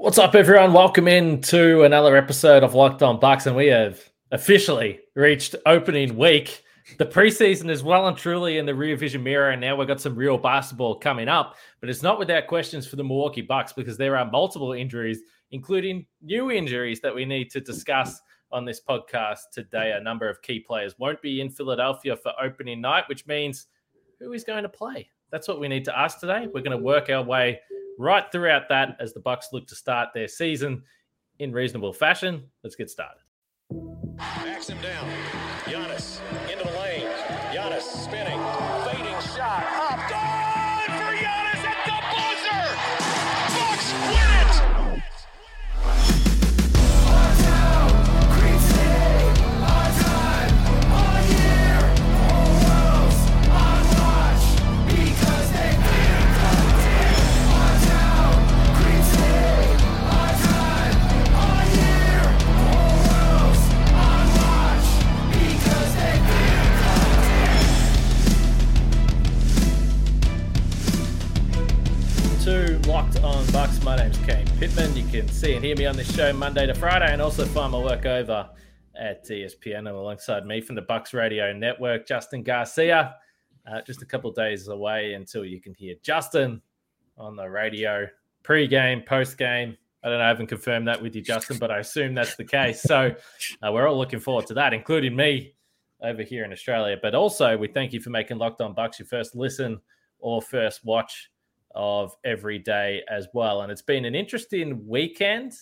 What's up, everyone? Welcome in to another episode of Locked On Bucks, and we have officially reached opening week. The preseason is well and truly in the rear vision mirror, and now we've got some real basketball coming up. But it's not without questions for the Milwaukee Bucks because there are multiple injuries, including new injuries that we need to discuss on this podcast today. A number of key players won't be in Philadelphia for opening night, which means who is going to play? That's what we need to ask today. We're going to work our way right throughout that as the Bucks look to start their season in reasonable fashion. Let's get started. Backs him down. Giannis into the lane. Giannis spinning, see and hear me on this show Monday to Friday, and also find my work over at ESPN. Alongside me from the Bucks Radio Network, Justin Garcia. Uh, just a couple days away until you can hear Justin on the radio pre-game, post-game. I don't know, I haven't confirmed that with you, Justin, but I assume that's the case. So uh, we're all looking forward to that, including me over here in Australia. But also, we thank you for making Locked On Bucks your first listen or first watch of every day as well. And it's been an interesting weekend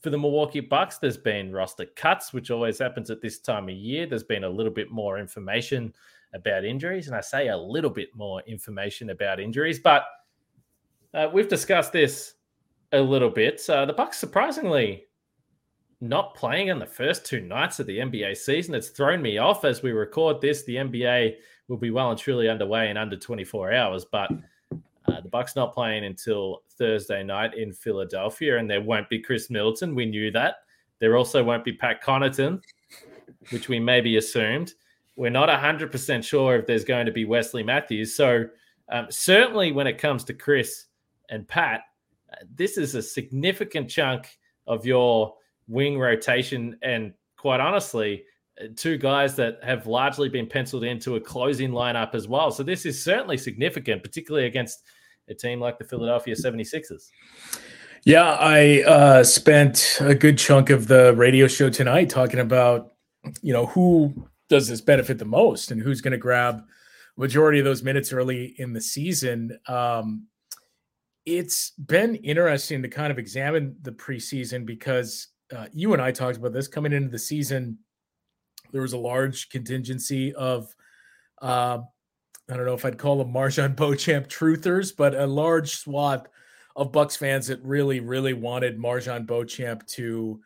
for the Milwaukee Bucks. There's been roster cuts, which always happens at this time of year. There's been a little bit more information about injuries. And I say a little bit more information about injuries, but uh, we've discussed this a little bit. So the Bucks surprisingly not playing on the first two nights of the NBA season. It's thrown me off as we record this. The NBA will be well and truly underway in under 24 hours, but uh, the Bucks not playing until Thursday night in Philadelphia, and there won't be Khris Middleton. We knew that. There also won't be Pat Connaughton, which we maybe assumed. We're not 100% sure if there's going to be Wesley Matthews. So, um, certainly when it comes to Khris and Pat, uh, this is a significant chunk of your wing rotation. And quite honestly, two guys that have largely been penciled into a closing lineup as well. So, this is certainly significant, particularly against a team like the Philadelphia 76ers. Yeah, I uh, spent a good chunk of the radio show tonight talking about, you know, who does this benefit the most and who's going to grab majority of those minutes early in the season. Um, it's been interesting to kind of examine the preseason because uh, you and I talked about this coming into the season. There was a large contingency of, uh, I don't know if I'd call them MarJon Beauchamp truthers, but a large swath of Bucks fans that really, really wanted MarJon Beauchamp to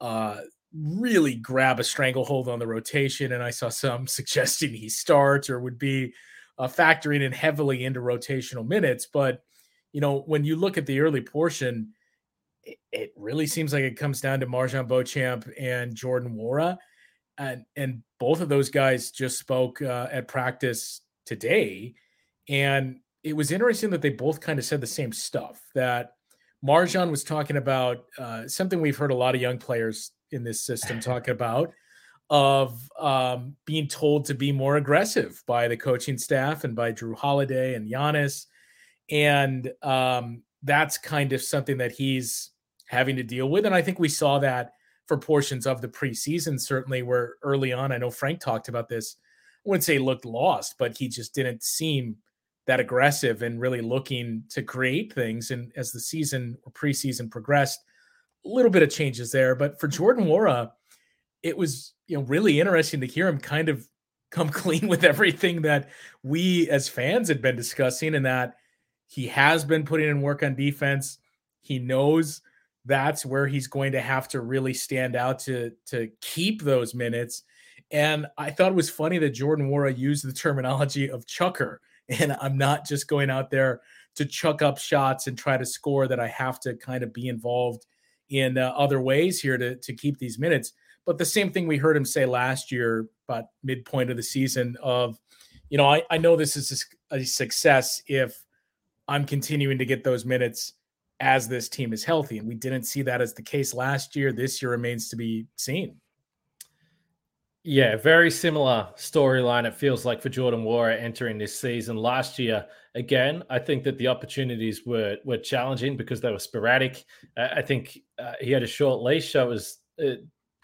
uh, really grab a stranglehold on the rotation. And I saw some suggesting he starts or would be uh, factoring in heavily into rotational minutes. But, you know, when you look at the early portion, it, really seems like it comes down to MarJon Beauchamp and Jordan Nwora. And, and both of those guys just spoke uh, at practice today. And it was interesting that they both kind of said the same stuff that MarJon was talking about uh, something we've heard a lot of young players in this system talking about of um, being told to be more aggressive by the coaching staff and by Jrue Holiday and Giannis. And um, that's kind of something that he's having to deal with. And I think we saw that for portions of the preseason, certainly where early on, I know Frank talked about this. I wouldn't say looked lost, but he just didn't seem that aggressive and really looking to create things. And as the season or preseason progressed, a little bit of changes there. But for Jordan Nwora, it was you know really interesting to hear him kind of come clean with everything that we as fans had been discussing, and that he has been putting in work on defense. He knows that's where he's going to have to really stand out to to keep those minutes. And I thought it was funny that Jordan Nwora used the terminology of chucker. And I'm not just going out there to chuck up shots and try to score, that I have to kind of be involved in uh, other ways here to, to keep these minutes. But the same thing we heard him say last year, about midpoint of the season, of, you know, I, I know this is a success if I'm continuing to get those minutes as this team is healthy. And we didn't see that as the case last year. This year remains to be seen. Yeah, very similar storyline. It feels like for Jordan Nwora entering this season. Last year, again, I think that the opportunities were were challenging because they were sporadic. Uh, I think uh, he had a short leash, so it was uh,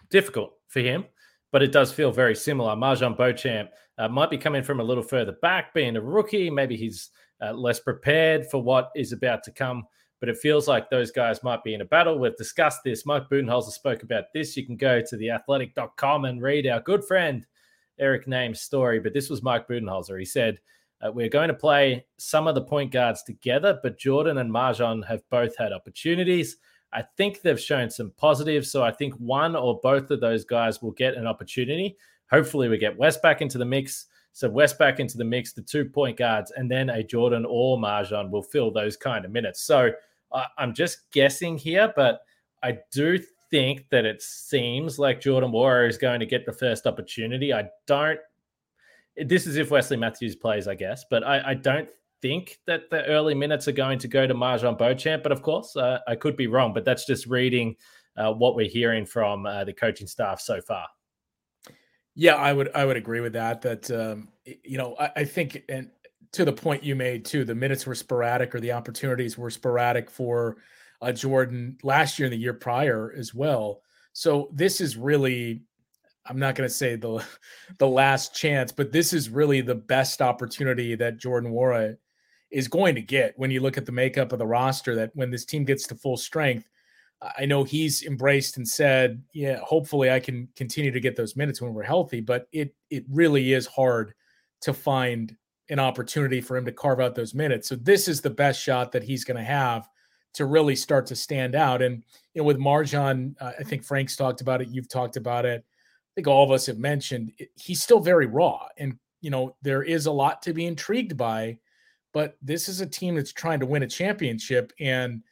difficult for him. But it does feel very similar. MarJon Beauchamp uh, might be coming from a little further back, being a rookie. Maybe he's uh, less prepared for what is about to come but it feels like those guys might be in a battle. We've discussed this. Mike Budenholzer spoke about this. You can go to theathletic.com and read our good friend Eric Nehm's story. But this was Mike Budenholzer. He said, uh, We're going to play some of the point guards together, but Jordan and MarJon have both had opportunities. I think they've shown some positives. So I think one or both of those guys will get an opportunity. Hopefully, we get West back into the mix. So West back into the mix, the two point guards, and then a Jordan or MarJon will fill those kind of minutes. So uh, I'm just guessing here, but I do think that it seems like Jordan Nwora is going to get the first opportunity. I don't. This is if Wesley Matthews plays, I guess, but I, I don't think that the early minutes are going to go to MarJon Beauchamp. But of course, uh, I could be wrong. But that's just reading uh, what we're hearing from uh, the coaching staff so far. Yeah, I would I would agree with that. That um, you know I, I, think and to the point you made too, the minutes were sporadic or the opportunities were sporadic for uh, Jordan last year and the year prior as well. So this is really I'm not going to say the the last chance, but this is really the best opportunity that Jordan Nwora is going to get when you look at the makeup of the roster. That when this team gets to full strength, I know he's embraced and said, "Yeah, hopefully I can continue to get those minutes when we're healthy." But it it really is hard to find an opportunity for him to carve out those minutes. So this is the best shot that he's going to have to really start to stand out. And you know, with MarJon, uh, I think Frank's talked about it. You've talked about it. I think all of us have mentioned it, he's still very raw, and you know there is a lot to be intrigued by. But this is a team that's trying to win a championship, and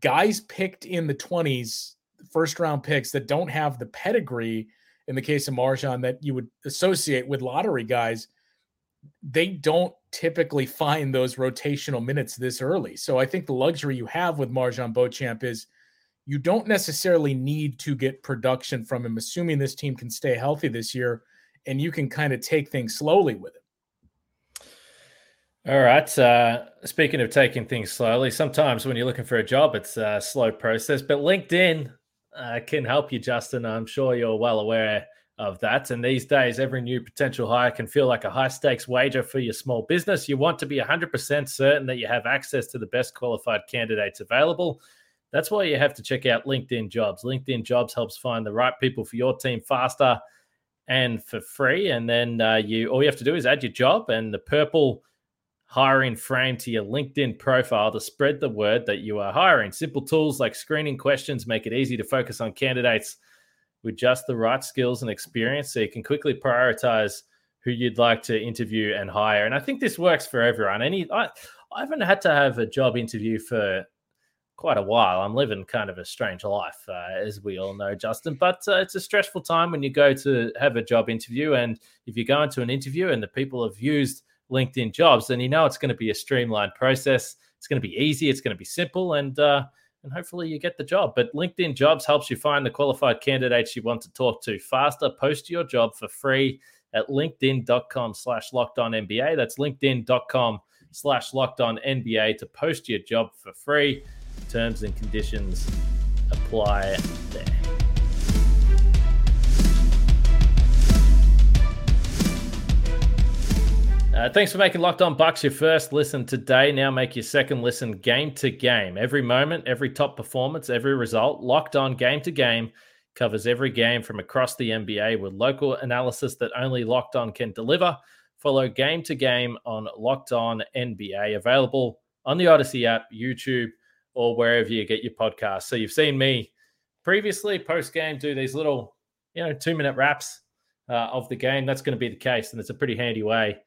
guys picked in the 20s, first round picks that don't have the pedigree in the case of MarJon that you would associate with lottery guys, they don't typically find those rotational minutes this early. So I think the luxury you have with MarJon Beauchamp is you don't necessarily need to get production from him, assuming this team can stay healthy this year, and you can kind of take things slowly with him. All right. Uh, speaking of taking things slowly, sometimes when you're looking for a job, it's a slow process, but LinkedIn uh, can help you, Justin. I'm sure you're well aware of that. And these days, every new potential hire can feel like a high stakes wager for your small business. You want to be 100% certain that you have access to the best qualified candidates available. That's why you have to check out LinkedIn Jobs. LinkedIn Jobs helps find the right people for your team faster and for free. And then uh, you all you have to do is add your job and the purple hiring frame to your LinkedIn profile to spread the word that you are hiring. Simple tools like screening questions make it easy to focus on candidates with just the right skills and experience so you can quickly prioritize who you'd like to interview and hire. And I think this works for everyone. Any I, I haven't had to have a job interview for quite a while. I'm living kind of a strange life, uh, as we all know, Justin. But uh, it's a stressful time when you go to have a job interview. And if you go into an interview and the people have used LinkedIn jobs, then you know it's going to be a streamlined process. It's going to be easy. It's going to be simple, and uh, and hopefully you get the job. But LinkedIn Jobs helps you find the qualified candidates you want to talk to faster. Post your job for free at linkedin.com slash locked on NBA. That's linkedin.com slash locked on NBA to post your job for free. Terms and conditions apply there. Uh, thanks for making Locked On Bucks your first listen today. Now make your second listen game to game. Every moment, every top performance, every result. Locked On Game to Game covers every game from across the NBA with local analysis that only Locked On can deliver. Follow game to game on Locked On NBA, available on the Odyssey app, YouTube, or wherever you get your podcast. So you've seen me previously post game do these little, you know, two minute wraps uh, of the game. That's going to be the case, and it's a pretty handy way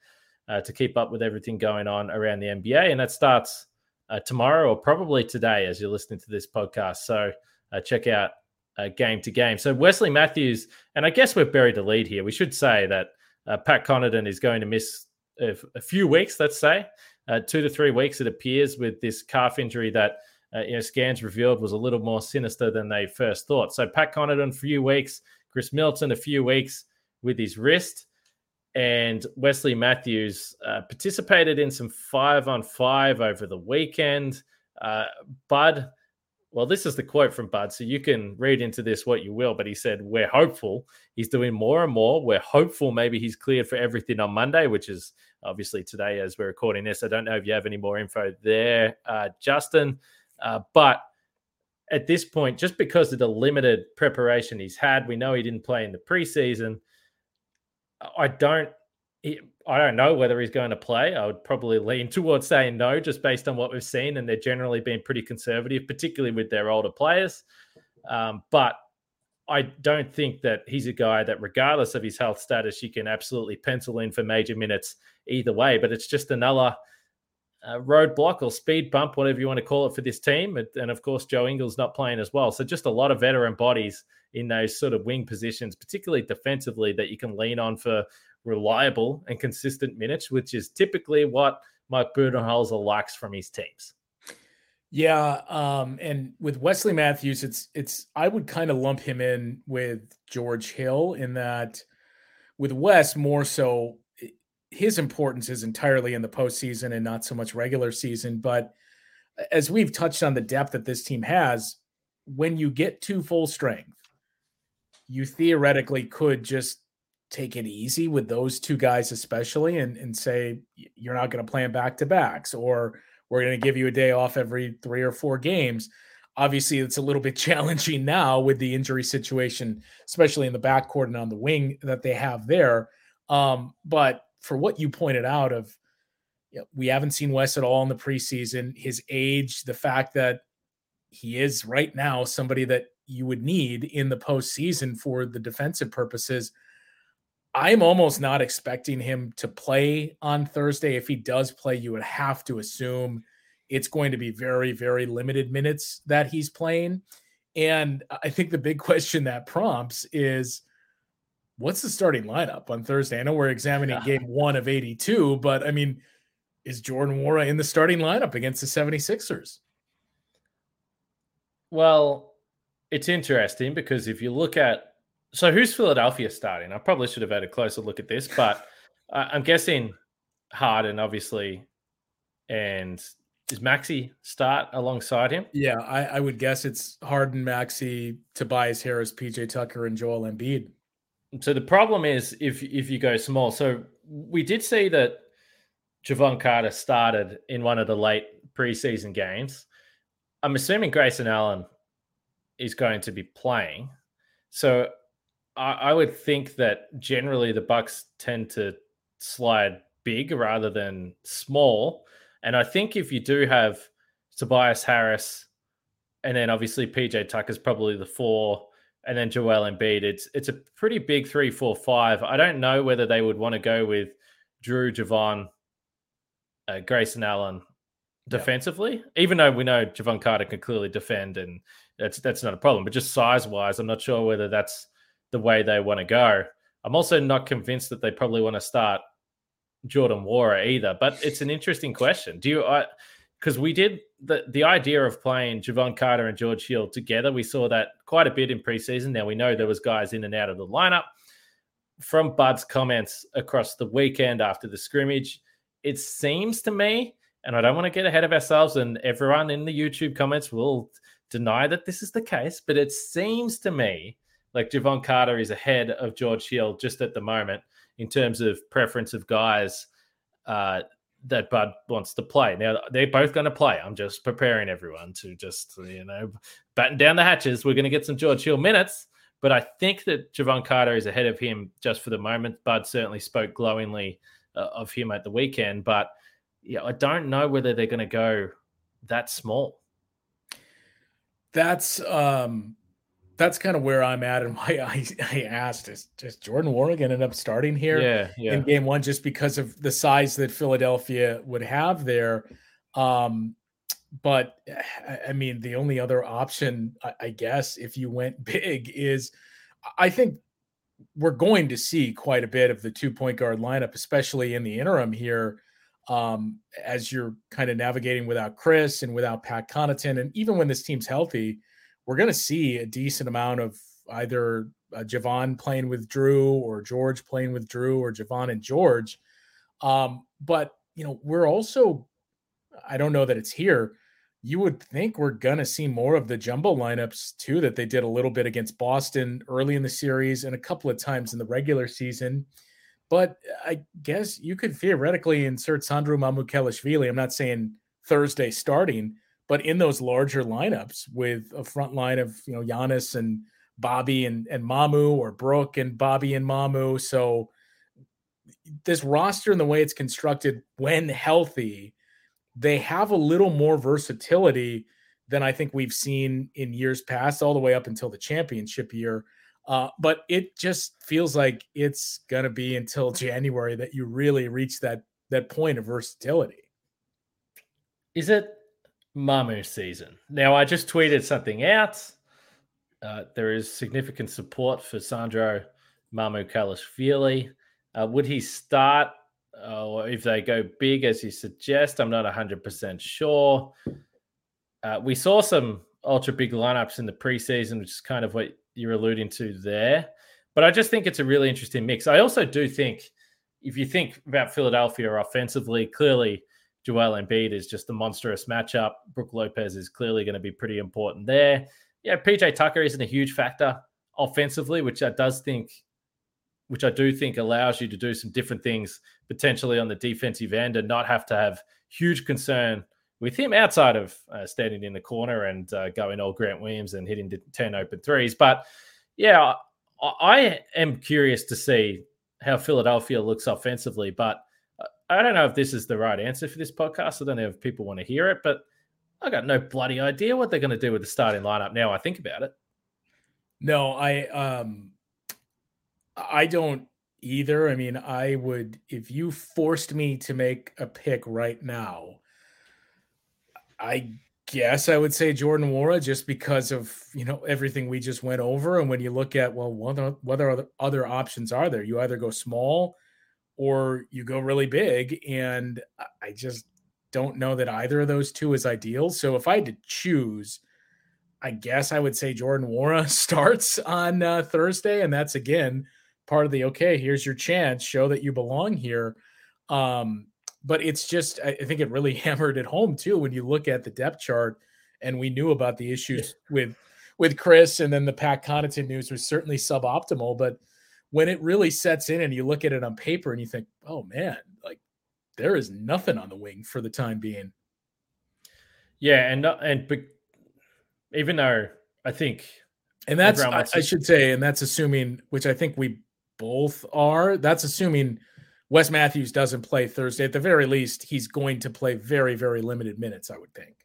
uh, to keep up with everything going on around the NBA. And that starts uh, tomorrow or probably today as you're listening to this podcast. So uh, check out uh, game to game. So Wesley Matthews, and I guess we've buried the lead here. We should say that uh, Pat Connaughton is going to miss a, few weeks, let's say, two to three weeks, it appears, with this calf injury that uh, you know, scans revealed was a little more sinister than they first thought. So Pat Connaughton a few weeks, Khris Middleton a few weeks with his wrist, and Wesley Matthews uh, participated in some five on five over the weekend. Uh, Bud, well, this is the quote from Bud, so you can read into this what you will, but he said, We're hopeful. He's doing more and more. We're hopeful maybe he's cleared for everything on Monday, which is obviously today as we're recording this. I don't know if you have any more info there, uh, Justin. Uh, but at this point, just because of the limited preparation he's had, we know he didn't play in the preseason. I don't. I don't know whether he's going to play. I would probably lean towards saying no, just based on what we've seen, and they're generally being pretty conservative, particularly with their older players. Um, but I don't think that he's a guy that, regardless of his health status, you can absolutely pencil in for major minutes either way. But it's just another uh, roadblock or speed bump, whatever you want to call it, for this team. And, and, of course, Joe Ingles not playing as well. So just a lot of veteran bodies in those sort of wing positions, particularly defensively, that you can lean on for reliable and consistent minutes, which is typically what Mike Budenholzer likes from his teams. Yeah, um, and with Wesley Matthews, it's it's I would kind of lump him in with George Hill in that with Wes more so his importance is entirely in the postseason and not so much regular season. But as we've touched on the depth that this team has, when you get to full strength, you theoretically could just take it easy with those two guys, especially, and, and say you're not going to play them back to backs, or we're going to give you a day off every three or four games. Obviously, it's a little bit challenging now with the injury situation, especially in the backcourt and on the wing that they have there. Um, but for what you pointed out of you know, we haven't seen Wes at all in the preseason, his age, the fact that he is right now somebody that you would need in the postseason for the defensive purposes. I'm almost not expecting him to play on Thursday. If he does play, you would have to assume it's going to be very, very limited minutes that he's playing. And I think the big question that prompts is what's the starting lineup on Thursday? I know we're examining yeah. game one of 82, but I mean, is Jordan Nwora in the starting lineup against the 76ers? Well, it's interesting because if you look at so who's Philadelphia starting? I probably should have had a closer look at this, but I'm guessing Harden, obviously, and is Maxey start alongside him? Yeah, I, I would guess it's Harden, Maxey, Tobias Harris, PJ Tucker, and Joel Embiid. So the problem is if if you go small. So we did see that Jevon Carter started in one of the late preseason games. I'm assuming Grayson Allen is going to be playing. So I, I would think that generally the Bucks tend to slide big rather than small. And I think if you do have Tobias Harris and then obviously PJ Tucker's probably the four and then Joel Embiid. It's it's a pretty big three, four, five. I don't know whether they would want to go with Jrue, Jevon, uh, Grayson Allen defensively, yeah. even though we know Jevon Carter can clearly defend, and that's that's not a problem. But just size wise, I'm not sure whether that's the way they want to go. I'm also not convinced that they probably want to start Jordan Nwora either. But it's an interesting question. Do you? I, because we did the the idea of playing Jevon Carter and George Hill together. We saw that quite a bit in preseason. Now we know there was guys in and out of the lineup. From Bud's comments across the weekend after the scrimmage, it seems to me, and I don't want to get ahead of ourselves, and everyone in the YouTube comments will deny that this is the case, but it seems to me like Jevon Carter is ahead of George Hill just at the moment in terms of preference of guys uh, that Bud wants to play. Now they're both going to play. I'm just preparing everyone to just you know batten down the hatches. We're going to get some George Hill minutes, but I think that Jevon Carter is ahead of him just for the moment. Bud certainly spoke glowingly uh, of him at the weekend, but yeah, I don't know whether they're going to go that small. That's um that's kind of where I'm at and why I, I asked is just Jordan Nwora ended up starting here yeah, yeah. in game one just because of the size that Philadelphia would have there. Um, but I mean, the only other option, I, I guess, if you went big, is I think we're going to see quite a bit of the two point guard lineup, especially in the interim here. Um, as you're kind of navigating without Khris and without Pat Connaughton. And even when this team's healthy, we're going to see a decent amount of either uh, Jevon playing with Jrue or George playing with Jrue or Jevon and George. Um, but, you know, we're also, I don't know that it's here. You would think we're going to see more of the jumbo lineups too, that they did a little bit against Boston early in the series and a couple of times in the regular season. But I guess you could theoretically insert Sandro Mamukelashvili. I'm not saying Thursday starting, but in those larger lineups with a front line of you know Giannis and Bobby and, and Mamu or Brook and Bobby and Mamu. So this roster and the way it's constructed when healthy, they have a little more versatility than I think we've seen in years past, all the way up until the championship year. Uh, but it just feels like it's going to be until January that you really reach that that point of versatility. Is it Mamu season? Now, I just tweeted something out. Uh, there is significant support for Sandro Mamukelashvili. Uh, would he start, uh, or if they go big as you suggest? I'm not 100% sure. Uh, we saw some ultra big lineups in the preseason, which is kind of what you're alluding to there. But I just think it's a really interesting mix. I also do think, if you think about Philadelphia offensively, clearly Joel Embiid is just a monstrous matchup. Brook Lopez is clearly going to be pretty important there. Yeah, PJ Tucker isn't a huge factor offensively, which I does think, which I do think allows you to do some different things potentially on the defensive end and not have to have huge concern with him outside of uh, standing in the corner and uh, going old Grant Williams and hitting 10 open threes. But yeah, I, I am curious to see how Philadelphia looks offensively. But uh, I don't know if this is the right answer for this podcast. I don't know if people want to hear it, but I got no bloody idea what they're going to do with the starting lineup now I think about it. No, I um I don't either. I mean, I would if you forced me to make a pick right now, I guess I would say Jordan Nwora just because of you know everything we just went over. And when you look at well, what other, what other other options are there? You either go small or you go really big, and I just don't know that either of those two is ideal. So if I had to choose, I guess I would say Jordan Nwora starts on uh, Thursday, and that's again part of the okay. Here's your chance, show that you belong here. Um, but it's just I think it really hammered it home too when you look at the depth chart and we knew about the issues with with Khris and then the Pat Connaughton news was certainly suboptimal, but when it really sets in and you look at it on paper and you think, oh man, like there is nothing on the wing for the time being. Yeah, and uh, and but even though I think, and that's I, I should say, and that's assuming, which I think we both are. That's assuming Wes Matthews doesn't play Thursday. At the very least, he's going to play very, very limited minutes, I would think.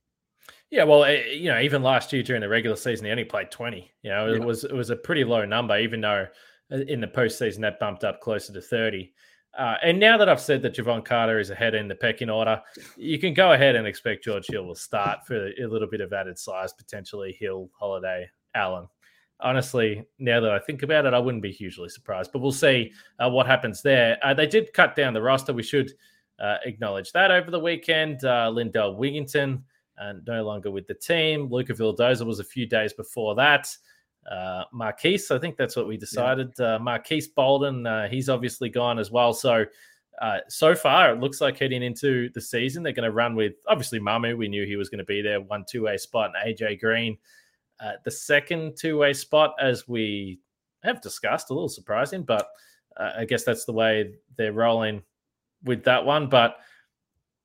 Yeah, well, eh, you know, even last year during the regular season, he only played twenty. You know, it yeah. was it was a pretty low number, even though uh, in the postseason that bumped up closer to thirty. Uh, and now that I've said that Jevon Carter is ahead in the pecking order, you can go ahead and expect George Hill will start for a little bit of added size, potentially Hill, Holiday, Allen honestly, now that I think about it, I wouldn't be hugely surprised. But we'll see uh, what happens there. Uh, they did cut down the roster. We should uh, acknowledge that over the weekend. Uh, Lindell Wigginton uh, no longer with the team. Luca Vildoza was a few days before that. Uh, Marquise, I think that's what we decided. Yeah. Marquise Bolden, he's obviously gone as well. So, so far, it looks like heading into the season, they're going to run with obviously Mamu. We knew he was going to be there, one two way spot, and AJ Green uh, the second two way spot, as we have discussed, a little surprising, but uh, I guess that's the way they're rolling with that one. But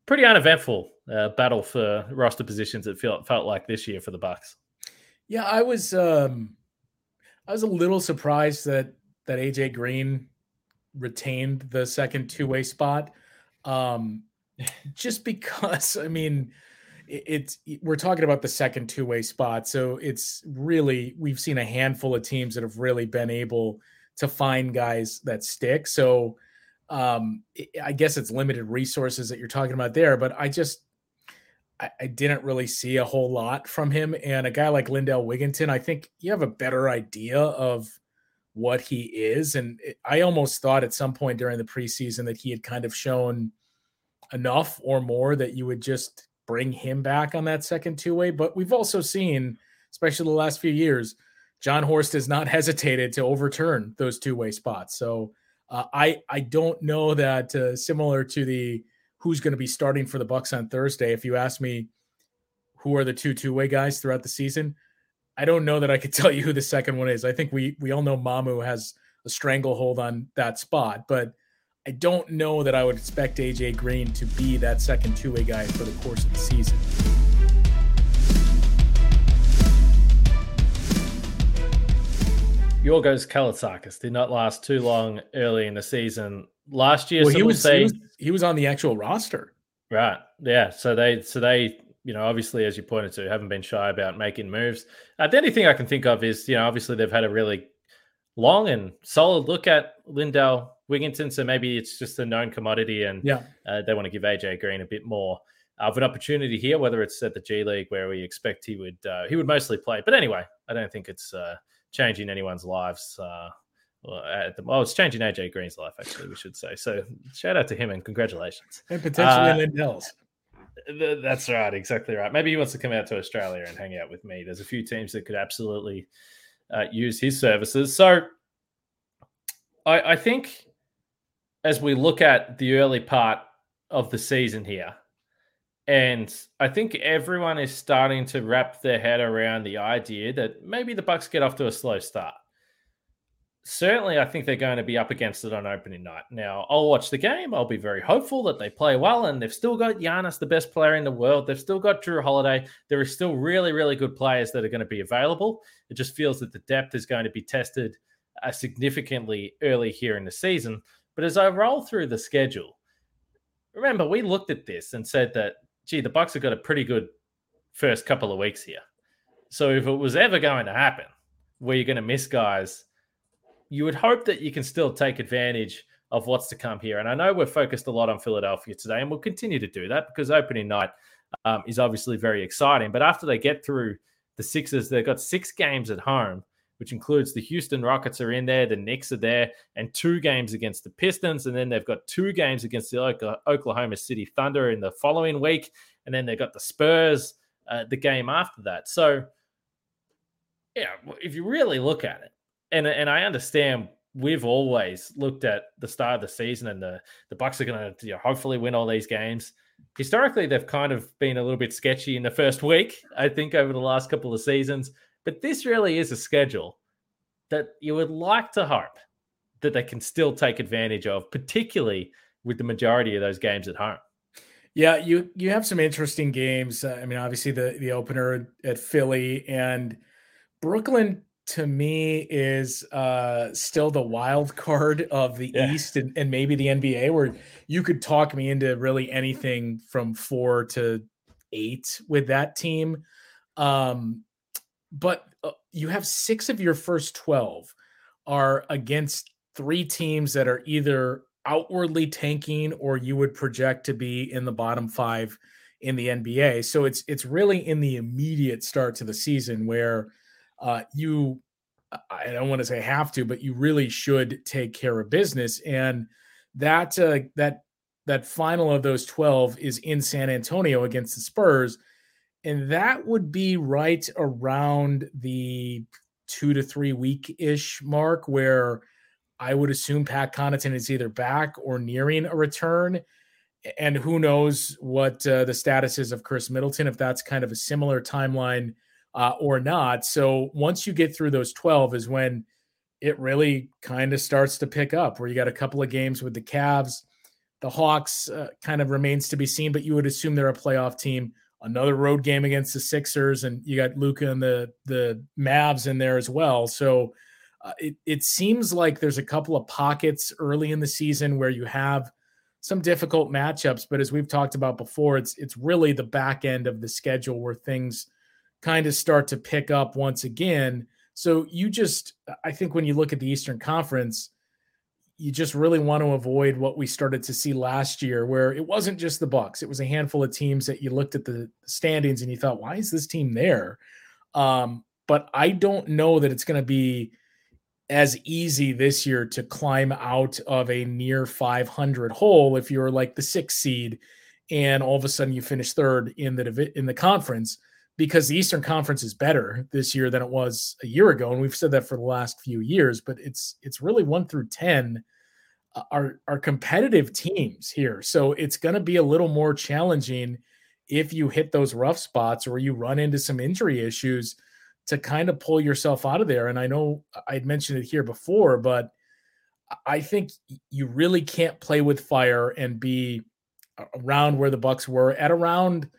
pretty uneventful uh, battle for roster positions. It felt felt like this year for the Bucks. Yeah, I was um, I was a little surprised that that AJ Green retained the second two way spot, um, just because I mean it's we're talking about the second two-way spot so it's really we've seen a handful of teams that have really been able to find guys that stick so um i guess it's limited resources that you're talking about there but i just I, I didn't really see a whole lot from him and a guy like lindell wigginton i think you have a better idea of what he is and i almost thought at some point during the preseason that he had kind of shown enough or more that you would just bring him back on that second two way. But we've also seen, especially the last few years, Jon Horst has not hesitated to overturn those two way spots. So uh, I I don't know that uh, similar to the who's going to be starting for the Bucks on Thursday. If you ask me, who are the two two way guys throughout the season? I don't know that I could tell you who the second one is. I think we we all know Mamu has a stranglehold on that spot, but I don't know that I would expect AJ Green to be that second two way guy for the course of the season. Yorgos Kalaitzakis did not last too long early in the season. Last year, well, he was, say, he was he was on the actual roster. Right. Yeah. So they so they you know obviously as you pointed to haven't been shy about making moves. Uh, the only thing I can think of is you know obviously they've had a really long and solid look at Lindell Wigginton. So maybe it's just a known commodity and yeah, uh, they want to give AJ Green a bit more of an opportunity here, whether it's at the G League where we expect he would uh, he would mostly play. But anyway, I don't think it's uh, changing anyone's lives. Uh, at the, oh, it's changing AJ Green's life, actually, we should say. So shout out to him and congratulations. And potentially uh, Lindell's. Th- that's right, exactly right. Maybe he wants to come out to Australia and hang out with me. There's a few teams that could absolutely uh, use his services. So I, I think as we look at the early part of the season here, and I think everyone is starting to wrap their head around the idea that maybe the Bucks get off to a slow start. Certainly, I think they're going to be up against it on opening night. Now, I'll watch the game. I'll be very hopeful that they play well, and they've still got Giannis, the best player in the world. They've still got Jrue Holiday. There are still really, really good players that are going to be available. It just feels that the depth is going to be tested uh, significantly early here in the season. But as I roll through the schedule, remember we looked at this and said that gee, the Bucks have got a pretty good first couple of weeks here. So if it was ever going to happen where you're going to miss guys, you would hope that you can still take advantage of what's to come here. And I know we're focused a lot on Philadelphia today, and we'll continue to do that because opening night um, is obviously very exciting. But after they get through the Sixers, they've got six games at home which includes the Houston Rockets are in there, the Knicks are there, and two games against the Pistons. And then they've got two games against the Oklahoma City Thunder in the following week. And then they've got the Spurs uh, the game after that. So, yeah, if you really look at it, and, and I understand we've always looked at the start of the season and the, the Bucks are going to you know, hopefully win all these games. Historically, they've kind of been a little bit sketchy in the first week, I think, over the last couple of seasons. But this really is a schedule that you would like to hope that they can still take advantage of, particularly with the majority of those games at home. Yeah, you you have some interesting games. Uh, I mean, obviously the the opener at Philly and Brooklyn to me is uh, still the wild card of the yeah. East and, and maybe the NBA, where you could talk me into really anything from four to eight with that team. Um, but uh, you have six of your first 12 are against three teams that are either outwardly tanking or you would project to be in the bottom five in the NBA. So it's it's really in the immediate start to the season where uh, you I don't want to say have to, but you really should take care of business. And that uh, that that final of those 12 is in San Antonio against the Spurs and that would be right around the two to three week ish mark where I would assume Pat Connaughton is either back or nearing a return. And who knows what uh, the status is of Khris Middleton, if that's kind of a similar timeline uh, or not. So once you get through those 12 is when it really kind of starts to pick up, where you got a couple of games with the Cavs. The Hawks uh, kind of remains to be seen, but you would assume they're a playoff team another road game against the Sixers, and you got Luka and the the Mavs in there as well. So uh, it it seems like there's a couple of pockets early in the season where you have some difficult matchups, but as we've talked about before, it's it's really the back end of the schedule where things kind of start to pick up once again. So you just I think when you look at the Eastern Conference, you just really want to avoid what we started to see last year where it wasn't just the bucks. It was a handful of teams that you looked at the standings and you thought why is this team there? Um, but i don't know that it's going to be as easy this year to climb out of a near 500 hole if you're like the sixth seed and all of a sudden you finish third in the in the conference because the Eastern Conference is better this year than it was a year ago, and we've said that for the last few years. But it's it's really one through ten uh, are are competitive teams here, so it's going to be a little more challenging if you hit those rough spots or you run into some injury issues to kind of pull yourself out of there. And I know I'd mentioned it here before, but I think you really can't play with fire and be around where the Bucks were at around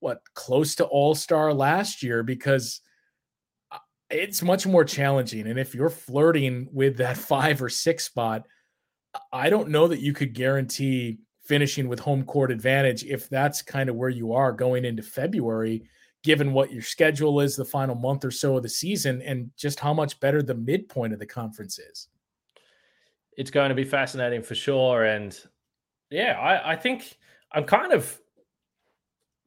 what close to all star last year because uh, it's much more challenging. And if you're flirting with that five or six spot, I don't know that you could guarantee finishing with home court advantage if that's kind of where you are going into February, given what your schedule is the final month or so of the season and just how much better the midpoint of the conference is. It's going to be fascinating for sure. And yeah, I, I think I'm kind of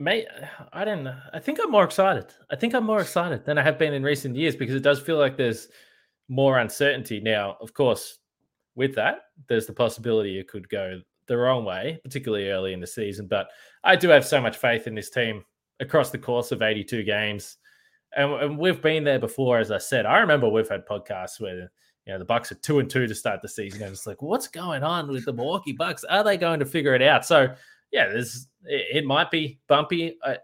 Mate, I don't know. I think I'm more excited. I think I'm more excited than I have been in recent years because it does feel like there's more uncertainty now. Of course, with that, there's the possibility it could go the wrong way, particularly early in the season. But I do have so much faith in this team across the course of 82 games. And, and we've been there before, as I said. I remember we've had podcasts where you know the Bucks are two and two to start the season, and it's like, what's going on with the Milwaukee Bucks? Are they going to figure it out? So yeah, there's it, it might be bumpy. Uh,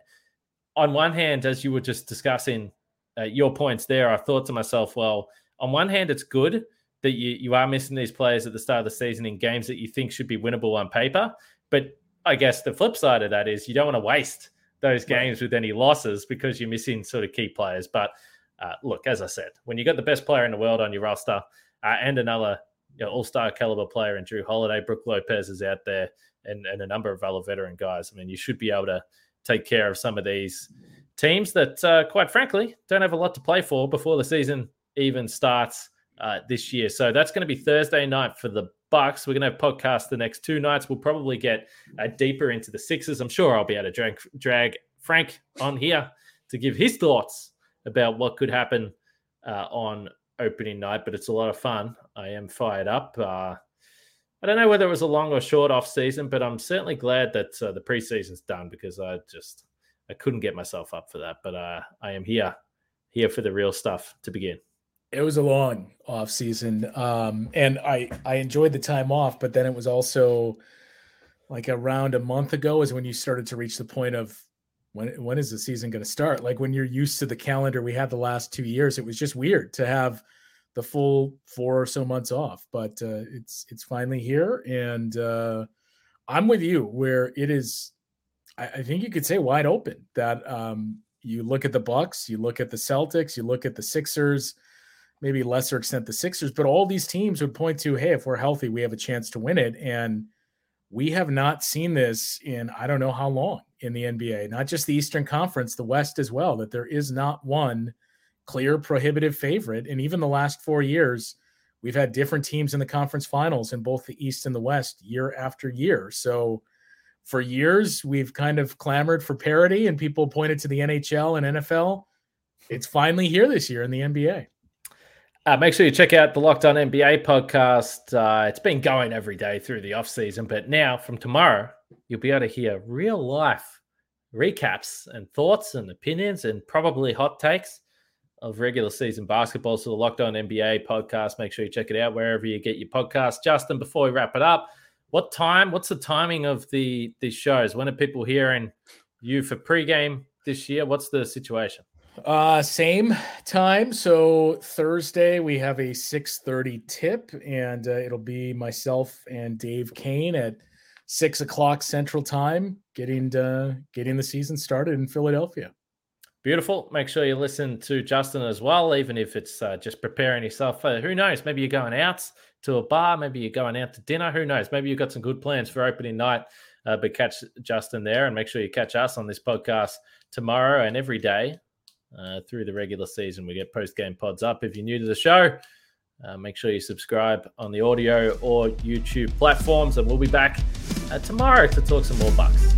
on one hand, as you were just discussing uh, your points there, I thought to myself, well, on one hand, it's good that you you are missing these players at the start of the season in games that you think should be winnable on paper. But I guess the flip side of that is you don't want to waste those games with any losses because you're missing sort of key players. But uh, look, as I said, when you got the best player in the world on your roster uh, and another you know, all-star caliber player in Jrue Holiday, Brook Lopez is out there, and, and a number of other veteran guys. I mean, you should be able to take care of some of these teams that, uh, quite frankly, don't have a lot to play for before the season even starts uh, this year. So that's going to be Thursday night for the Bucks. We're going to have podcasts the next two nights. We'll probably get uh, deeper into the Sixers. I'm sure I'll be able to drag, drag Frank on here to give his thoughts about what could happen uh, on opening night. But it's a lot of fun. I am fired up. I don't know whether it was a long or short off season, but I'm certainly glad that uh, the preseason's done because I just I couldn't get myself up for that. But uh, I am here, here for the real stuff to begin. It was a long off season, um, and I I enjoyed the time off, but then it was also like around a month ago is when you started to reach the point of when when is the season going to start? Like when you're used to the calendar we had the last two years, it was just weird to have the full four or so months off. But uh, it's it's finally here, and uh, I'm with you where it is. I, I, think you could say wide open that um, you look at the Bucks, you look at the Celtics, you look at the Sixers, maybe lesser extent the Sixers, but all these teams would point to, hey, if we're healthy, we have a chance to win it, and we have not seen this in I don't know how long in the NBA, not just the Eastern Conference, the West as well. That there is not one clear prohibitive favorite. And even the last four years, we've had different teams in the conference finals in both the East and the West year after year. So for years, we've kind of clamored for parity, and people pointed to the NHL and NFL. It's finally here this year in the NBA. Uh, make sure you check out the Locked On NBA podcast. Uh, it's been going every day through the off season, but now from tomorrow, you'll be able to hear real life recaps and thoughts and opinions and probably hot takes of regular season basketball. So the Locked On NBA podcast, make sure you check it out wherever you get your podcast. Justin, before we wrap it up, what time? What's the timing of the these shows? When are people hearing you for pregame this year? What's the situation? Uh, same time. So Thursday we have a six thirty tip, and uh, it'll be myself and Dave Koehn at six o'clock Central Time, getting to, getting the season started in Philadelphia. Beautiful. Make sure you listen to Justin as well, even if it's uh, just preparing yourself for who knows, maybe you're going out to a bar, maybe you're going out to dinner, who knows, maybe you've got some good plans for opening night. Uh, but catch Justin there and make sure you catch us on this podcast tomorrow and every day uh, through the regular season. We get post game pods up. If you're new to the show, uh, make sure you subscribe on the audio or YouTube platforms, and we'll be back uh, tomorrow to talk some more bucks.